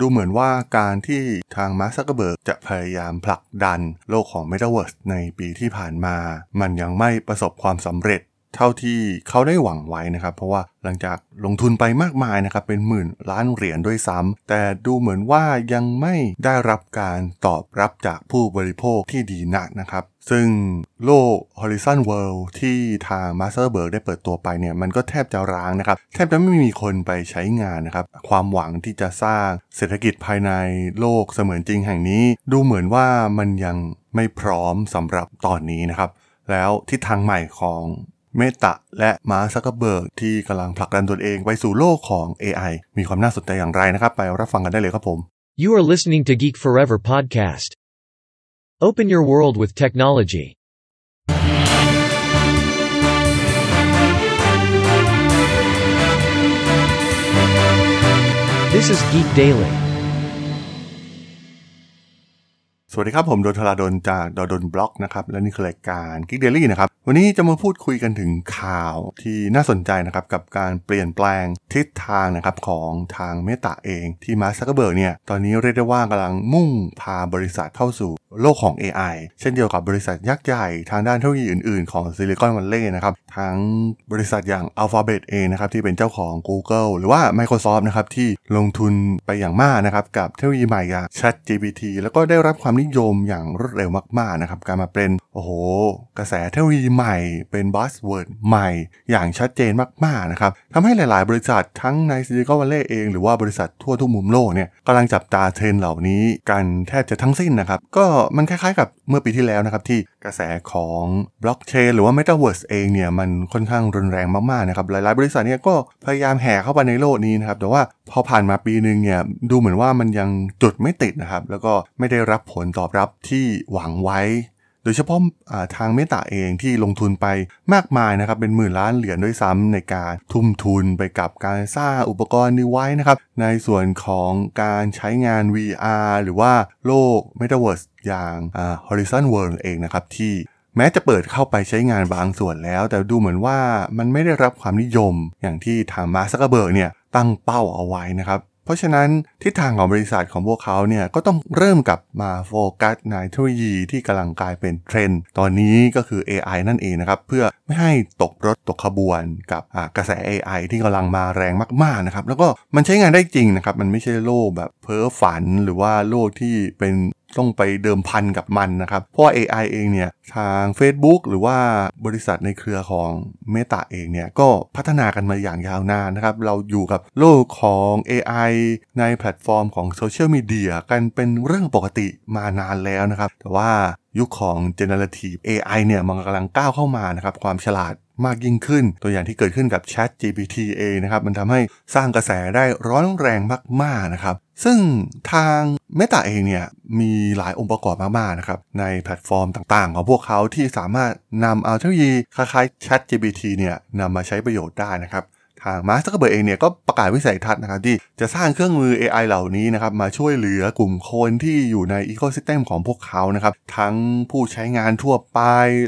ดูเหมือนว่าการที่ทางมาร์คซักเบิร์กจะพยายามผลักดันโลกของ Metaverse ในปีที่ผ่านมา มันยังไม่ประสบความสำเร็จ เท่าที่เขาได้หวังไว้นะครับ เพราะว่าหลังจากลงทุนไปมากมายนะครับ เป็นหมื่นล้านเหรียญด้วยซ้ำแต่ดูเหมือนว่ายังไม่ได้รับการตอบรับจากผู้บริโภคที่ดีนักนะครับ ซึ่งโลก Horizon World ที่ทาง Masterberg ได้เปิดตัวไปเนี่ย มันก็แทบจะร้างนะครับ แทบจะไม่มีคนไปใช้งานนะครับ ความหวังที่จะสร้างเศรษฐกิจภายในโลกเสมือนจริงแห่งนี้ ดูเหมือนว่ามันยังไม่พร้อมสำหรับตอนนี้นะครับ แล้วทิศทางใหม่ของ เมตาและมาร์ซักเบิร์กที่กำลังผลักดันตนเองไปสู่โลกของ AI มีความน่าสนใจอย่างไรนะครับ ไปรับฟังกันได้เลยครับผม You are listening to Geek Forever podcast. Open your world with technology. This is Geek Daily. สวัสดีครับ ผมดลธราดลจาก ด.ดล็อกนะครับ และนี่คือรายการ Geek Daily นะครับ วันนี้จะมาพูดคุยกันถึงข่าวที่น่าสนใจนะครับ กับการเปลี่ยนแปลงทิศทางนะครับของทาง Meta เอง ที่มาร์คซักเกอร์เบิร์กเนี่ย ตอนนี้เรียกได้ว่ากำลังมุ่งพาบริษัทเข้าสู่โลกของ AI เช่นเดียวกับบริษัทยักษ์ใหญ่ทางด้านเทคโนโลยีอื่นๆ ของซิลิคอนวัลเลย์นะครับ ทั้งบริษัทอย่าง Alphabet เองนะครับที่เป็นเจ้าของ Google หรือว่า Microsoft นะครับที่ลงทุนไปอย่างมากนะครับกับเทคโนโลยีใหม่อย่าง ChatGPT แล้วก็ได้รับความนิยมอย่างรวดเร็วมากๆนะครับการมาเป็นโอ้โห กระแสเทคโนโลยีใหม่ เป็น buzzword ใหม่อย่างชัดเจนมากๆนะครับทำให้หลายๆ บริษัททั้งในซิลิคอนวัลเลย์เองหรือว่าบริษัททั่วทุกมุมโลกเนี่ยกำลังจับตาเทรนด์เหล่านี้กันแทบจะทั้งสิ้นนะครับก็มันคล้ายๆกับเมื่อปีที่แล้วนะครับที่ กระแสของบล็อกเชนหรือว่า Metaverse เองเนี่ยมันค่อนข้างรุนแรงมากๆนะครับหลายๆ บริษัทเนี่ยก็พยายามแห่เข้าไปในโลกนี้นะครับแต่ว่าพอผ่านมาปีหนึ่งเนี่ยดูเหมือนว่ามันยังจุดไม่ติดนะครับแล้วก็ไม่ได้รับผลตอบรับที่หวังไว้ โดยเฉพาะทางเมตาเองที่ลงทุนไปมากมายนะครับเป็นหมื่นล้านเหรียญด้วยซ้ำในการทุ่มทุนไปกับการสร้างอุปกรณ์นี้ไว้นะครับในส่วนของการใช้งาน VR หรือว่าโลก Metaverse อย่าง Horizon World เองนะครับที่แม้จะเปิดเข้าไปใช้งานบางส่วนแล้ว แต่ดูเหมือนว่ามันไม่ได้รับความนิยมอย่างที่ทางมาร์คซักเกอร์เบิร์กเนี่ยตั้งเป้าเอาไว้นะครับ เพราะฉะนั้นทิศทางของบริษัทของพวกเขาเนี่ยก็ต้องเริ่มกลับมาโฟกัสในเทคโนโลยีที่กำลังกลายเป็นเทรนด์ตอนนี้ก็คือ AI นั่นเองนะครับ เพื่อไม่ให้ตกรถตกขบวนกับกระแส AI ที่กำลังมาแรงมากๆนะครับแล้วก็มันใช้งานได้จริงนะครับมันไม่ใช่โลกแบบเพ้อฝันหรือว่าโลกที่เป็น ต้องไปเดิมพันกับมันนะครับ เพราะ AI เองเนี่ยทาง Facebook หรือว่าบริษัทในเครือของ Meta เองเนี่ยก็พัฒนากันมาอย่างยาวนานนะครับ เราอยู่กับโลกของ AI ในแพลตฟอร์มของโซเชียลมีเดียกันเป็นเรื่องปกติมานานแล้วนะครับ แต่ว่ายุคของ generative AI เนี่ยมันกำลังก้าวเข้ามานะครับ ความฉลาด มากยิ่งขึ้น ตัวอย่างที่เกิดขึ้นกับ Chat GPT เองนะครับ มันทำให้สร้างกระแสได้ร้อนแรงมากๆนะครับ ซึ่งทาง Meta เองเนี่ยมีหลายองค์ประกอบมากๆนะครับในแพลตฟอร์มต่างๆ ของพวกเขาที่สามารถนำเอาเทคโนโลยีคล้ายๆ Chat GPT เนี่ยนำมาใช้ประโยชน์ได้นะครับ ทางมาร์คซักเบิร์กเองเนี่ยก็ประกาศวิสัยทัศน์นะครับที่จะสร้างเครื่องมือ AI เหล่านี้นะครับมาช่วยเหลือกลุ่มคนที่อยู่ใน ecosystem ของพวกเขานะครับทั้งผู้ใช้งานทั่วไป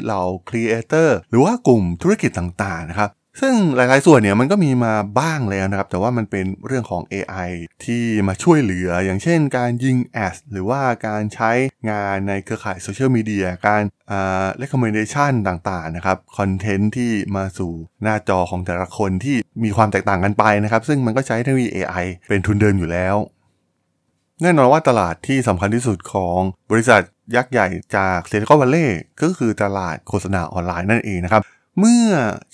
เหล่าครีเอเตอร์หรือว่ากลุ่มธุรกิจต่างๆนะครับ ซึ่งหลาย ๆ ส่วนเนี่ยมันก็มีมาบ้างแล้วนะครับ แต่ว่ามันเป็นเรื่องของ AI ที่มาช่วยเหลือ อย่างเช่นการยิงแอดหรือว่าการใช้งานในเครือข่ายโซเชียลมีเดียการอ่า recommendation ต่าง ๆ นะครับคอนเทนต์ที่มาสู่หน้าจอของแต่ละคนที่มีความแตกต่างกันไปนะครับ ซึ่งมันก็ใช้เทคโนโลยี AI เป็นทุนเดิมอยู่แล้ว แน่นอนว่าตลาดที่สำคัญที่สุดของบริษัทยักษ์ใหญ่จากเซนิคอนวัลเลย์ก็คือตลาดโฆษณาออนไลน์นั่นเองนะครับ เมื่อ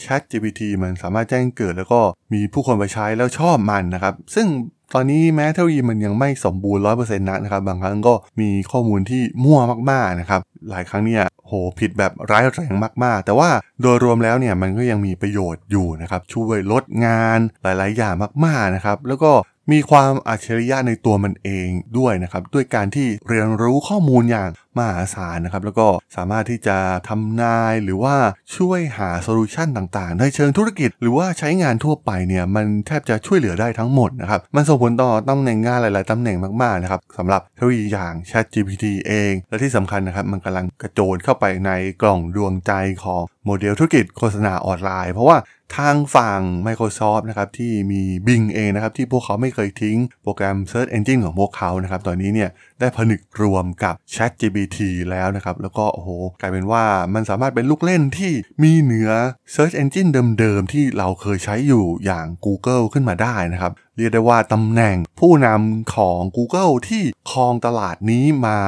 Chat GPT มันสามารถแจ้งเกิดแล้วก็มีผู้คนไปใช้แล้วชอบมันนะครับ ซึ่งตอนนี้แม้เทคโนโลยีมันยังไม่สมบูรณ์ร้อยเปอร์เซ็นต์นะครับ บางครั้งก็มีข้อมูลที่มั่วมากๆนะครับ หลายครั้งเนี่ยโหผิดแบบร้ายแรงมากๆ แต่ว่าโดยรวมแล้วเนี่ยมันก็ยังมีประโยชน์อยู่นะครับ ช่วยลดงานหลายๆ อย่างมากๆนะครับ แล้วก็มีความอัจฉริยะในตัวมันเองด้วยนะครับ ด้วยการที่เรียนรู้ข้อมูลอย่าง มหาศาลนะครับ แล้วก็สามารถที่จะทำนายหรือว่าช่วยหา solution ต่างๆ ในเชิงธุรกิจ หรือว่าใช้งานทั่วไปเนี่ยมันแทบจะช่วยเหลือได้ทั้งหมดนะครับ มันส่งผลต่อตำแหน่งงานหลาย ๆตำแหน่งมากๆนะครับสำหรับเทคโนโลยีอย่าง Chat GPT เอง และที่สำคัญนะครับมันกำลังกระโจนเข้าไปในกล่องดวงใจของโมเดลธุรกิจโฆษณาออนไลน์ เพราะว่าทางฝั่ง Microsoft นะครับที่มี Bing เองนะครับที่พวกเขาไม่เคยทิ้งโปรแกรม Search Engine ของพวกเขานะครับตอนนี้เนี่ยได้ผนึกรวมกับ ChatGPT แล้วนะครับ แล้วก็โอ้โหกลายเป็นว่ามันสามารถเป็นลูกเล่นที่มีเหนือ Search Engine เดิมๆ ที่เราเคยใช้อยู่อย่าง Google ขึ้นมาได้นะครับ เรียกได้ว่าตำแหน่งผู้นำของ Google ที่ครองตลาดนี้มา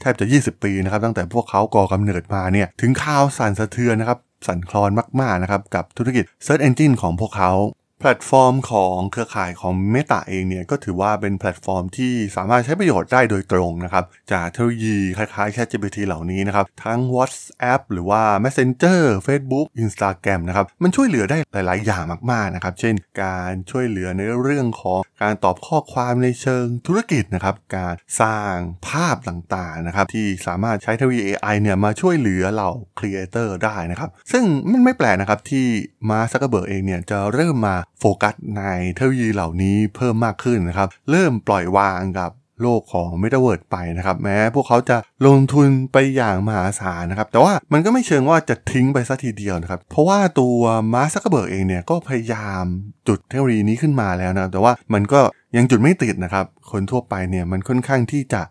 แทบจะ 20 ปีนะครับ ตั้งแต่พวกเขาก่อกำเนิดมาเนี่ยถึงข่าวสั่นสะเทือนนะครับสั่นคลอนมากๆนะครับกับธุรกิจ Search Engine ของพวกเขา แพลตฟอร์มของเครือข่ายของ Meta เองเนี่ยก็ถือว่าเป็นแพลตฟอร์มที่สามารถใช้ประโยชน์ได้โดยตรงนะครับ จากเทคโนโลยีคล้ายๆ ChatGPT เหล่านี้นะครับ ทั้ง WhatsApp หรือว่า Messenger Facebook Instagram นะครับ มันช่วยเหลือได้หลาย ๆ อย่างมาก ๆ นะครับ เช่น การช่วยเหลือในเรื่องของการตอบข้อความในเชิงธุรกิจนะครับ การสร้างภาพต่าง ๆ นะครับ ที่สามารถใช้เทคโนโลยี AI เนี่ยมาช่วยเหลือเหล่า creator ได้นะครับ ซึ่งมันไม่แปลกนะครับที่มาร์คซักเบิร์กเองเนี่ยจะเริ่มมาโฟกัสในเทคโนโลยีเหล่านี้เพิ่มมากขึ้นนะครับ เริ่มปล่อยวางกับโลกของ m e t a เวิร์ไปนะครับ แม้พวกเขาจะลงทุนไปอย่างมหาศาลนะครับ แต่ว่ามันก็ไม่เชิงว่าจะทิ้งไปซะทีเดียวนะครับ เพราะว่าตัวมาร์คซักเบิร์กเองเนี่ย ก็พยายามจุดเทคโนโลยีนี้ขึ้นมาแล้วนะครับ แต่ว่ามันก็ยังจุดไม่ติดนะครับ คนทั่วไปเนี่ยมันค่อนข้างที่จะ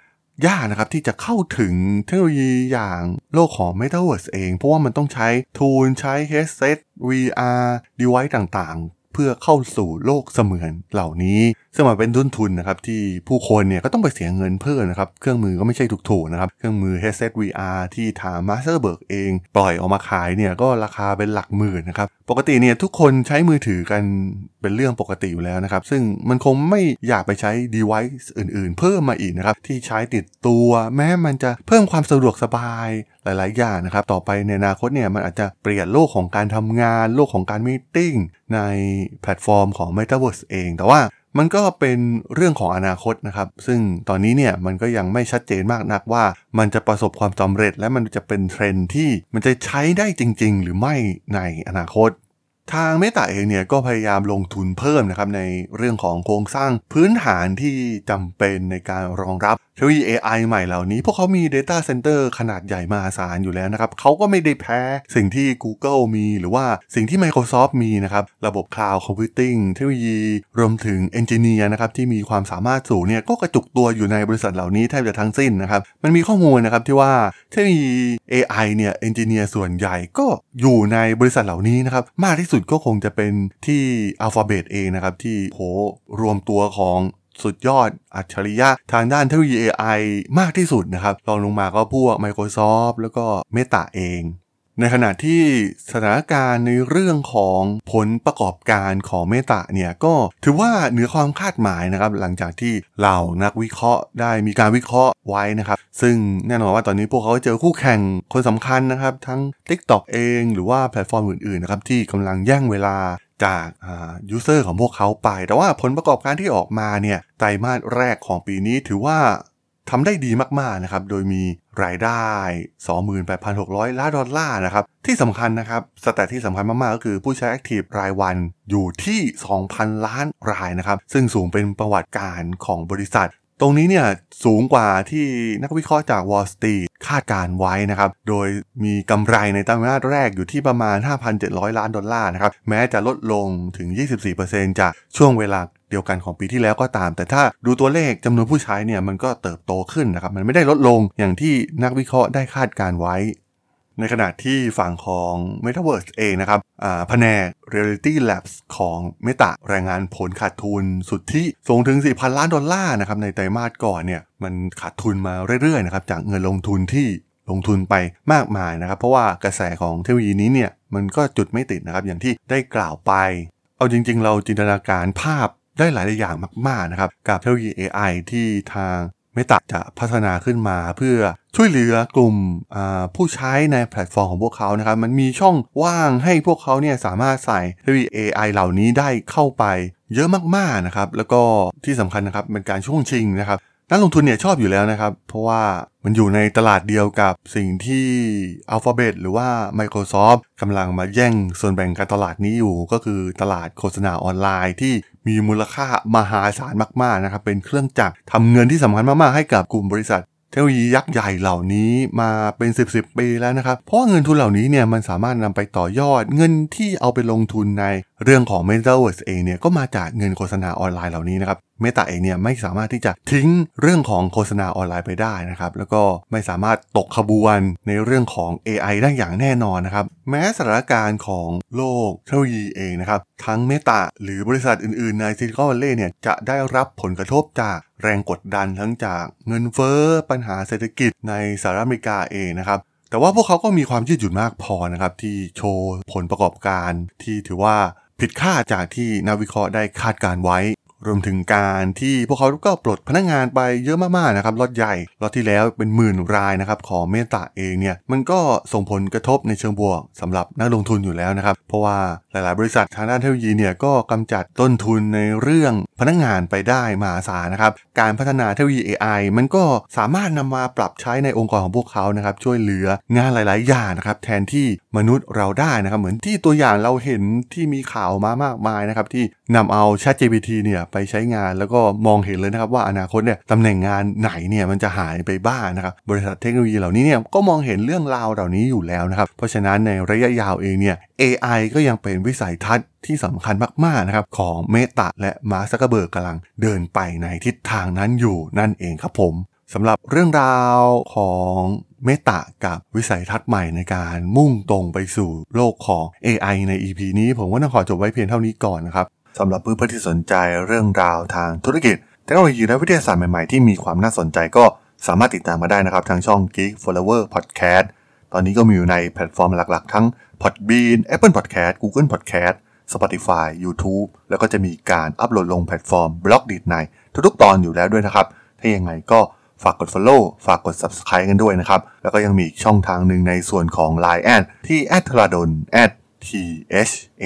ยากนะครับที่จะเข้าถึงเทคโนโลยีอย่างโลกของ Metaverse เอง เพราะว่ามันต้องใช้ทูลใช้ headset VR device ต่าง เพื่อเข้าสู่โลกเสมือนเหล่านี้ ซึ่งมันเป็นทุนทุนนะครับที่ผู้คนเนี่ยก็ต้องไปเสียเงินเพิ่มนะครับ เครื่องมือก็ไม่ใช่ถูกๆนะครับ เครื่องมือ headset VR ที่ทาง Masterberg เอง ปล่อยออกมาขายเนี่ยก็ราคาเป็นหลักหมื่นนะครับ ปกติเนี่ยทุกคนใช้มือถือกันเป็นเรื่องปกติอยู่แล้วนะครับ ซึ่งมันคงไม่อยากไปใช้ device อื่นๆ เพิ่มมาอีกนะครับที่ใช้ติดตัวแม้มันจะเพิ่มความสะดวกสบายหลายๆ อย่างนะครับ ต่อไปในอนาคตเนี่ยมันอาจจะเปลี่ยนโลกของการทำงาน โลกของการ meeting ในแพลตฟอร์มของ Metaverse เอง แต่ว่า มันก็เป็นเรื่องของอนาคตนะครับ ซึ่งตอนนี้เนี่ยมันก็ยังไม่ชัดเจนมากนักว่า มันจะประสบความสำเร็จและมันจะเป็นเทรนด์ที่มันจะใช้ได้จริง ๆ หรือไม่ในอนาคต ทางเมตาเองเนี่ยก็พยายามลงทุนเพิ่มนะครับในเรื่องของโครงสร้างพื้นฐานที่จำเป็นในการรองรับเทคโนโลยี AI ใหม่เหล่านี้ พวกเขามี Data Center ขนาดใหญ่มหาศาลอยู่แล้วนะครับเขาก็ไม่ได้แพ้สิ่งที่ Google มีหรือว่าสิ่งที่ Microsoft มีนะครับ ระบบ Cloud Computing เทคโนโลยี รวมถึง Engineer นะครับที่มีความสามารถสูงเนี่ยก็กระจุกตัวอยู่ในบริษัทเหล่านี้แทบจะทั้งสิ้นนะครับมันมีข้อมูลนะครับที่ว่าเทคโนโลยี AI เนี่ย Engineer ส่วนใหญ่ก็อยู่ในบริษัทเหล่านี้นะครับมากที่สุดุดก็คงจะเป็นที่ Alphabet เองนะครับ ที่โหรวมตัวของสุดยอดอัจฉริยะทางด้านเทคโนโลยี AI มากที่สุดนะครับรองลงมาก็พวก Microsoft แล้วก็ Meta เอง ในขณะที่สถานการณ์ในเรื่องของผลประกอบการของเมตาเนี่ยก็ถือว่าเหนือความคาดหมายนะครับ หลังจากที่เหล่านักวิเคราะห์ได้มีการวิเคราะห์ไว้นะครับ ซึ่งแน่นอนว่าตอนนี้พวกเขาเจอคู่แข่งคนสำคัญนะครับ ทั้ง TikTok เองหรือว่าแพลตฟอร์มอื่นๆนะครับที่กำลังแย่งเวลาจาก user ของพวกเขาไป แต่ว่าผลประกอบการที่ออกมาเนี่ยไตรมาสแรกของปีนี้ถือว่า ทำได้ดีมากๆนะครับ โดยมีรายได้ 28,600 ล้านดอลลาร์นะครับ ที่สำคัญนะครับ stat ที่สำคัญมากๆ ก็คือผู้ใช้ active รายวันอยู่ที่ 2,000 ล้านรายนะครับ ซึ่งสูงเป็นประวัติการของบริษัท ตรงนี้เนี่ยสูงกว่าที่นักวิเคราะห์จาก Wall Street คาดการไว้นะครับ โดยมีกำไรในไตรมาสแรกอยู่ที่ประมาณ 5,700 ล้านดอลลาร์นะครับ แม้จะลดลงถึง 24%จากช่วงเวลาเดียวกันของปีที่แล้วก็ตาม แต่ถ้าดูตัวเลขจำนวนผู้ใช้เนี่ยมันก็เติบโตขึ้นนะครับ มันไม่ได้ลดลงอย่างที่นักวิเคราะห์ได้คาดการไว้ ในขณะที่ฝั่งของ Metaverse เองนะครับแผนก Reality Labs ของ Meta รายงานผลขาดทุนสุดที่สูงถึง 4,000 ล้านดอลลาร์นะครับในไตรมาสก่อนเนี่ยมันขาดทุนมาเรื่อยๆนะครับจากเงินลงทุนที่ลงทุนไปมากมายนะครับ เพราะว่ากระแสของเทคโนโลยีนี้เนี่ยมันก็จุดไม่ติดนะครับอย่างที่ได้กล่าวไป เอาจริง ๆ เราจินตนาการภาพ ได้หลายอย่างมากๆนะครับกับเทคโนโลยี AI ที่ทางเมตาจะพัฒนาขึ้นมาเพื่อช่วยเหลือกลุ่มผู้ใช้ในแพลตฟอร์มของพวกเขานะครับ มันมีช่องว่างให้พวกเขาเนี่ยสามารถใส่เทคโนโลยี AI เหล่านี้ได้เข้าไปเยอะมากๆนะครับ แล้วก็ที่สำคัญนะครับเป็นการช่วงชิงนะครับ นักลงทุนเนี่ยชอบอยู่แล้วนะครับ เพราะว่ามันอยู่ในตลาดเดียวกับสิ่งที่ Alphabet หรือว่า Microsoft กำลังมาแย่งส่วนแบ่งการตลาดนี้อยู่ ก็คือตลาดโฆษณาออนไลน์ที่มีมูลค่ามหาศาลมาก ๆ นะครับ เป็นเครื่องจักรทำเงินที่สำคัญมาก ๆ ให้กับกลุ่มบริษัทเทคโนโลยียักษ์ใหญ่เหล่านี้มาเป็น 10บสปีแล้วนะครับ เพราะเงินทุนเหล่านี้เนี่ยมันสามารถนำไปต่อยอดเงินที่เอาไปลงทุนในเรื่องของ Metaverse เองเนี่ยก็มาจากเงินโฆษณาออนไลน์เหล่านี้นะครับเมตาเองเนี่ยไม่สามารถที่จะทิ้งเรื่องของโฆษณาออนไลน์ไปได้นะครับ แล้วก็ไม่สามารถตกขบวนในเรื่องของ AI ได้อย่างแน่นอนนะครับ แม้สถานการณ์ของโลกเทคโนโลยีเองนะครับ ทั้งเมตาหรือบริษัทอื่นๆ ในซิลิคอนวัลเลย์เนี่ยจะได้รับผลกระทบจากแรงกดดันทั้งจากเงินเฟ้อปัญหาเศรษฐกิจในสหรัฐอเมริกาเองนะครับแต่ว่าพวกเขาก็มีความยืดหยุ่นมากพอนะครับที่โชว์ผลประกอบการที่ถือว่า ผิดคาดจากที่นักวิเคราะห์ได้คาดการไว้ รวมถึงการที่พวกเขาก็ปลดพนักงานไปเยอะมากๆนะครับรถใหญ่รถที่แล้วเป็นหมื่นรายนะครับของเมตาเองเนี่ยมันก็ส่งผลกระทบในเชิงบวกสำหรับนักลงทุนอยู่แล้วนะครับเพราะว่าหลายๆ บริษัททางด้านเทคโนโลยีเนี่ยก็กำจัดต้นทุนในเรื่องพนักงานไปได้มหาศาลนะครับการพัฒนาเทคโนโลยี AI มันก็สามารถนำมาปรับใช้ในองค์กรของพวกเขานะครับช่วยเหลืองานหลาย ๆ อย่างนะครับแทนที่มนุษย์เราได้นะครับเหมือนที่ตัวอย่างเราเห็นที่มีข่าวมามากมายนะครับที่นำเอา ChatGPT เนี่ยไปใช้งานแล้วก็มองเห็นเลยนะครับว่าอนาคตเนี่ยตำแหน่งงานไหนเนี่ยมันจะหายไปบ้างนะครับบริษัทเทคโนโลยีเหล่านี้เนี่ยก็มองเห็นเรื่องราวเหล่านี้อยู่แล้วนะครับเพราะฉะนั้นในระยะยาวเองเนี่ย AI ก็ยังเป็นวิสัยทัศน์ที่สำคัญมากๆนะครับของเมตาและมาร์คซักเบิร์กกำลังเดินไปในทิศทางนั้นอยู่นั่นเองครับผมสำหรับเรื่องราวของเมตากับวิสัยทัศน์ใหม่ในการมุ่งตรงไปสู่โลกของ AI ใน EP นี้ผมก็ต้องขอจบไว้เพียงเท่านี้ก่อนนะครับ สำหรับเพื่อนๆที่สนใจเรื่องราวทางธุรกิจเทคโนโลยีและวิทยาศาสตร์ใหม่ๆ ที่มีความน่าสนใจก็สามารถติดตามมาได้นะครับ ทางช่อง Geek Flower Podcast ตอนนี้ก็มีอยู่ในแพลตฟอร์มหลักๆ ทั้ง Podbean Apple Podcast Google Podcast Spotify YouTube แล้วก็จะมีการอัปโหลดลงแพลตฟอร์มบล็อกดีดในทุกๆ ตอนอยู่แล้วด้วยนะครับ ถ้ายังไงก็ฝากกด Follow ฝากกด Subscribe กันด้วยนะครับ แล้วก็ยังมีช่องทางหนึ่งในส่วนของ Line แอดที่ a d t h a d o n t h a